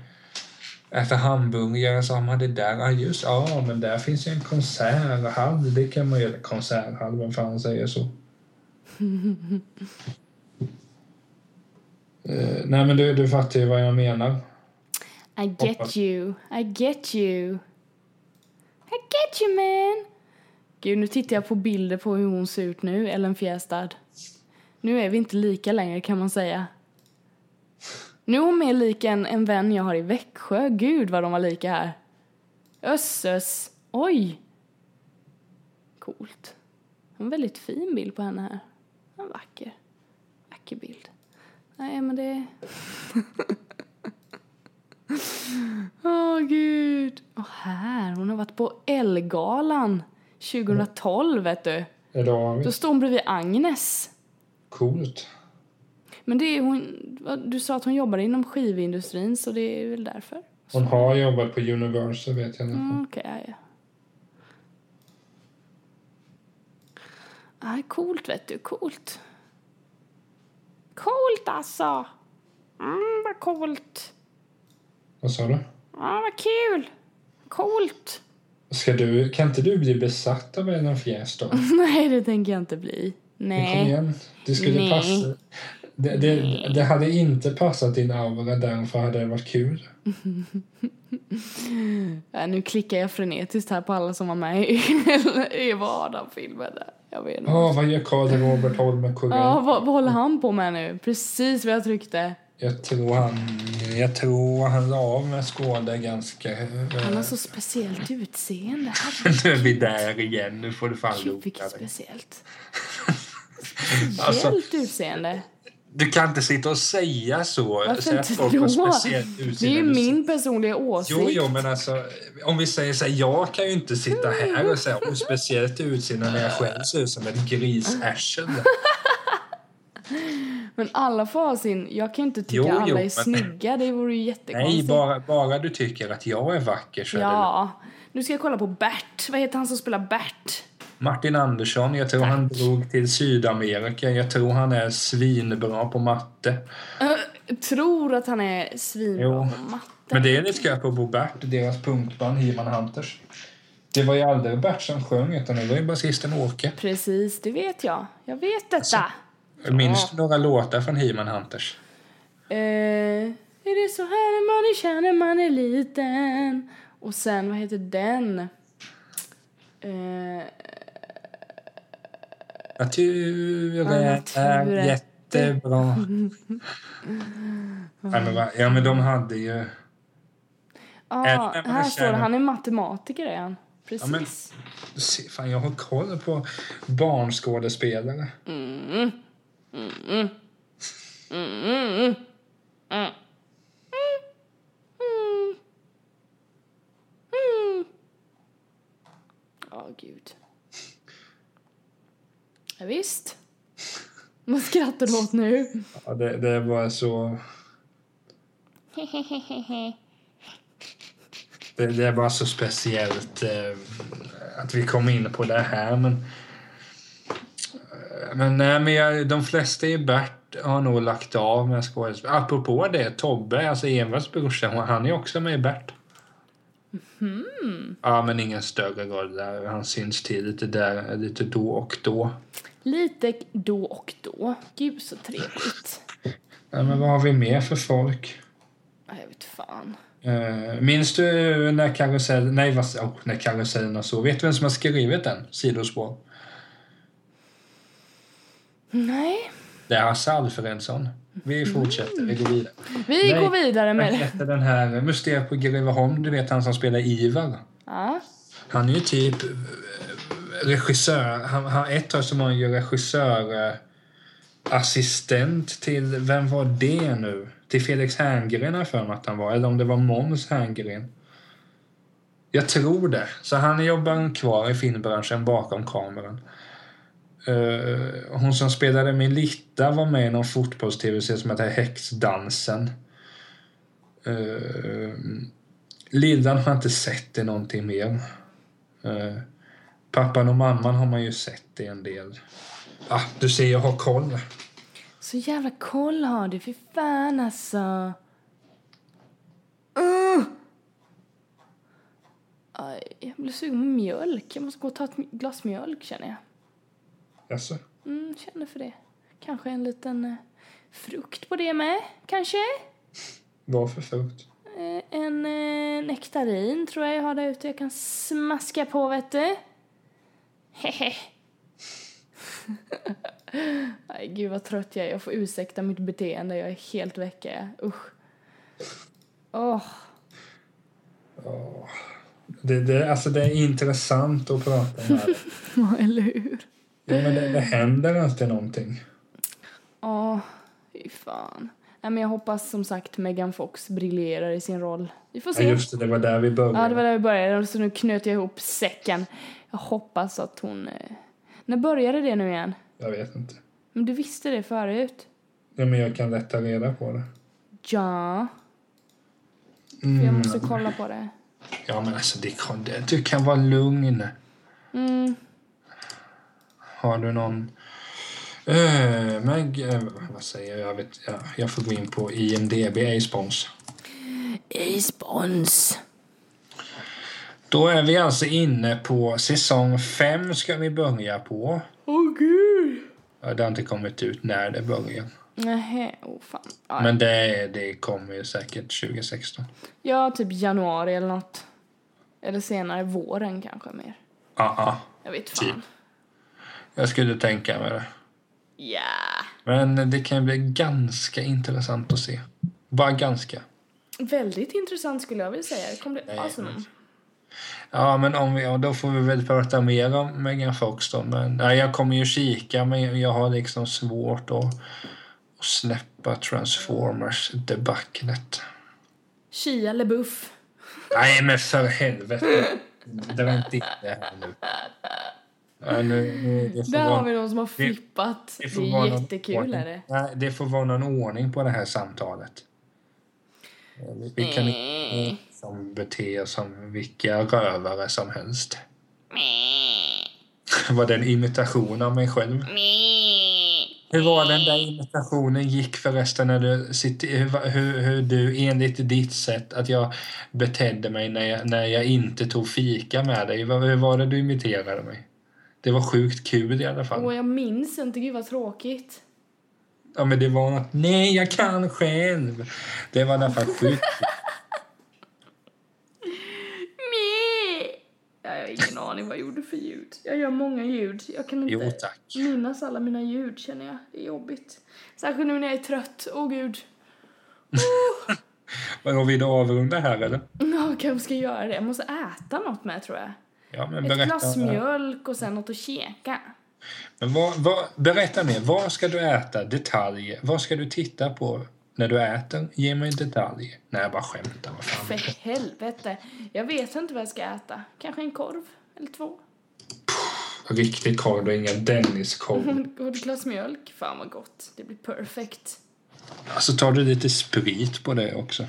äta hamburgare så har man det där. Ja, just ja, men där finns ju en konserthall. Det kan man ju, Konserthall, vem fan säger så? [laughs] Eh, nej, men du, du fattar ju vad jag menar. I get Hoppas. you. I get you. I get you man. Gud, nu tittar jag på bilder på hur hon ser ut nu, Ellen Fjästad. Nu är vi inte lika längre kan man säga. Nu är hon mer lik en, en vän jag har i Växjö. Gud vad de var lika här. Össes. Oj. Coolt. En väldigt fin bild på henne här. En vacker. Vacker bild. Nej, men det... [laughs] Åh, gud. Och här, hon har varit på Elgalan 2012, vet du. Idag Då står hon bredvid Agnes. Coolt. Men det är hon, du sa att hon jobbar inom skivindustrin, så det är väl därför? Hon har jobbat på Universal, vet jag. Mm, Okej, ja, ja. Ah, coolt, vet du. Coolt. Coolt, alltså. Mm, vad coolt. Vad sa du? Ah, vad kul. Coolt. Ska du, kan inte du bli besatt av Ellen Fjärs då? [laughs] Nej, det tänker jag inte bli. Men Kom Nej. igen. Det skulle Nej. passa. Det, det, det hade inte passat din aura, därför hade det varit kul. [laughs] Nu klickar jag frenetiskt här på alla som var med i, [laughs] i Adam-filmen. Jag vet inte. Ja, vad gör Karl Robert Holm? Ja, vad, vad håller han på med nu? Precis vad jag tryckte. Jag tror han, jag tror han la av med Skåne ganska... Han har så speciellt utseende. [laughs] nu är vi där igen. Nu får du fan Gud, vilket speciellt. [laughs] Alltså, Speciellt utseende. Du kan inte sitta och säga så. Varför säga inte folk då? Det är ju min personliga åsikt. Jo, jo, men alltså om vi säger så här, jag kan ju inte sitta här och säga oh, speciellt utseende när jag själv ser ut som ett grisarsel. [laughs] Men alla får ha sin... Jag kan ju inte tycka Jo, jo, alla är men- snygga. Det vore ju Nej, jättekonstigt. bara, bara du tycker att jag är vacker så är det Ja. Nu ska jag kolla på Bert. Vad heter han som spelar Bert? Martin Andersson, jag tror Tack. han drog till Sydamerika. Jag tror han är svinbra på matte. Äh, tror att han är svinbra Jo. på matte. Men det är lite skräp på Bo Bert, deras punkband He-Man Hunters. Det var ju aldrig Bert som sjöng, utan det var ju basisten Åke. Precis, det vet jag. Jag vet detta. Minns du några låtar från He-Man Hunters? Eh, är det så här man är kär när man är liten? Och sen, vad heter den? Eh, Naturen Ja, är naturen. jättebra. Nej, men, ja, men de hade ju... ja, man här står det. Han är matematiker, är han. Precis. men- Se, fan, jag har koll på barnskådespelare. Mm. Mm. Mm. Mm. Mm. Mm. Mm. Ja, gud. Ja, visst. Vad skrattar du åt nu? Ja, det, det bara så... Det, det är bara så speciellt eh, att vi kom in på det här. Men, eh, men, nej, men jag, de flesta i Bert har nog lagt av med skådespel. Apropå det, Tobbe, alltså Evas brorsa, han är också med i Bert. Ja, men ingen större roll där. Han syns till lite där, lite då och då. Lite då och då. Gud så trevligt. Ja, men vad har vi mer för folk? Ja, Jag vet fan. Uh, minns du när karusell, nej, vad, oh, när karusellen så. Vet du vem som har skrivit den? Sidospår. Nej. Det är Hasse Alfredsson. Vi fortsätter, vi går vidare. Vi Nej. går vidare med det. den här Mysteriet på Greveholm, du vet han som spelar Ivar? Ja. Han är ju typ eh, regissör. Han, han, ett tag så var han ju regissör eh, assistent till, vem var det nu? Till Felix Herngren har för mig att han var. Eller om det var Måns Herngren. Jag tror det. Så han jobbar kvar i filmbranschen bakom kameran. Eh, hon som spelade Melitta var med i någon fotbolls-tv-serie som heter Häxdansen. Uh, Lillan har jag inte sett i någonting mer. Uh, pappan och mamman har man ju sett i en del. Ah, du ser, jag har koll. Så jävla koll har du. Fy fan alltså. Uh! Aj, jag blir sugen på mjölk. Jag måste gå och ta ett glas mjölk känner jag. Jaså? Mm, känner för det. Kanske en liten eh, frukt på det med, kanske? Vad för frukt? Eh, en eh, nektarin tror jag jag har där ute jag kan smaska på, vet du. Hehe. [laughs] Nej, gud vad trött jag är. Jag får ursäkta mitt beteende. Jag är helt väck. Usch. Åh. Det, det, alltså det är intressant att prata om det här. [laughs] Ja, eller hur? Ja, men det, det händer alltid någonting. Ja, fy fan. Nej, men jag hoppas som sagt Megan Fox briljerar i sin roll. Vi får Ja, se. just det, det var där vi började. Ja, det var där vi började. Så nu knöt jag ihop säcken. Jag hoppas att hon... Eh... När började det nu igen? Jag vet inte. Men du visste det förut? Ja, men jag kan lätt ta reda på det. Ja. För Mm. jag måste kolla på det. Ja, men alltså det kan, du kan vara lugn. Mm. Har du någon... Uh, men eh, vad säger jag? Jag, vet, ja, jag får gå in på IMDB, A-spons. A-spons. Då är vi alltså inne på säsong fem ska vi börja på. Åh gud! Ja, Det har inte kommit ut när det börjar. Nähä, åh fan. Ja, Men det, det kommer ju säkert 2016. Ja, typ januari eller något. Eller senare, våren kanske mer. Ja, ja. Jag vet fan. Typ. Jag skulle tänka mig det. Ja. Men det kan bli ganska intressant att se. Bara ganska. Väldigt intressant skulle jag vilja säga. Det kommer bli Nej, awesome. Ja, men om vi, ja, då får vi väl prata mer om Megan Fox då. Men ja, jag kommer ju kika, men jag har liksom svårt att, att släppa Transformers-debaclet. Chia eller buff? Nej, men för helvete. Dra inte in det här nu. Ja, nu, det Där vara- har vi någon som har flippat. Det, det vara är jättekul är det. Nej, det får vara någon ordning på det här samtalet. Eh, Vi- Vi kan inte som bete oss som vilka rövare som helst. [laughs] Var det en imitation av mig själv? Hur var den där imitationen gick förresten när du sitter, hur, hur, hur du enligt ditt sätt att jag betedde mig när jag, när jag inte tog fika med dig? Hur var det du imiterade mig? Det var sjukt kul i alla fall. Och jag minns inte, gud vad tråkigt. Ja men det var något, nej jag kan själv. Det var i alla fall sjukt. [laughs] Jag har ingen aning vad jag gjorde för ljud. Jag gör många ljud. Jag kan inte Jo tack. minnas alla mina ljud känner jag. Det är jobbigt. Särskilt nu när jag är trött. Åh gud. [laughs] Vadå, vill du avrunda här eller? Ja, jag kanske ska göra det. Jag måste äta något med tror jag. Ja men Ett glas mjölk och sen något att käka. Men vad, vad, berätta mer, vad ska du äta? Detaljer. Vad ska du titta på när du äter? Ge mig detaljer. Nej jag bara skämtar. Vad fan. För helvete. Jag vet inte vad jag ska äta. Kanske en korv eller två. Riktig korv och ingen Denniskorv. Och [laughs] ett glas mjölk. Fan vad gott. Det blir perfekt. Alltså tar du lite sprit på det också?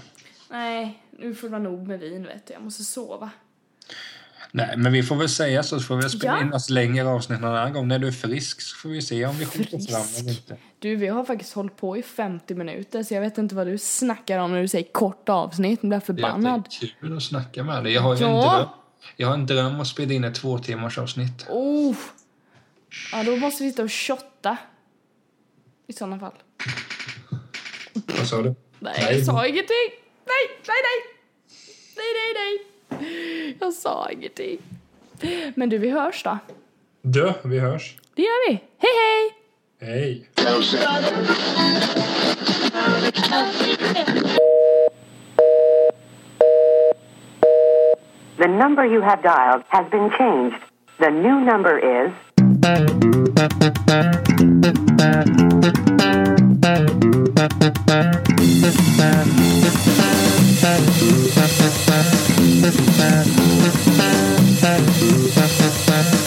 Nej, nu får det vara nog med vin vet du. Jag måste sova. Nej, men vi får väl säga så, så får vi spela Ja. in oss längre avsnitt någon annan gång. När du är frisk så får vi se om vi skjuter fram eller inte. Du, vi har faktiskt hållit på i 50 minuter så jag vet inte vad du snackar om när du säger kort avsnitt. Jag blir Det är förbannad. kul att snacka med dig. Jag har ju en Ja. dröm. Jag har en dröm att spela in ett två timmars avsnitt. Oh. Ja, då måste vi sitta och shotta. I sådana fall. Vad sa du? Nej, Nej. jag sa ingenting. Nej, nej, nej. Nej, nej, nej. Jag sa ingenting. Men du, vi hörs då. Du, vi hörs. Det gör vi. Hej, hej! Hej. The number you have dialed has been changed. The new number is Thank Thank you.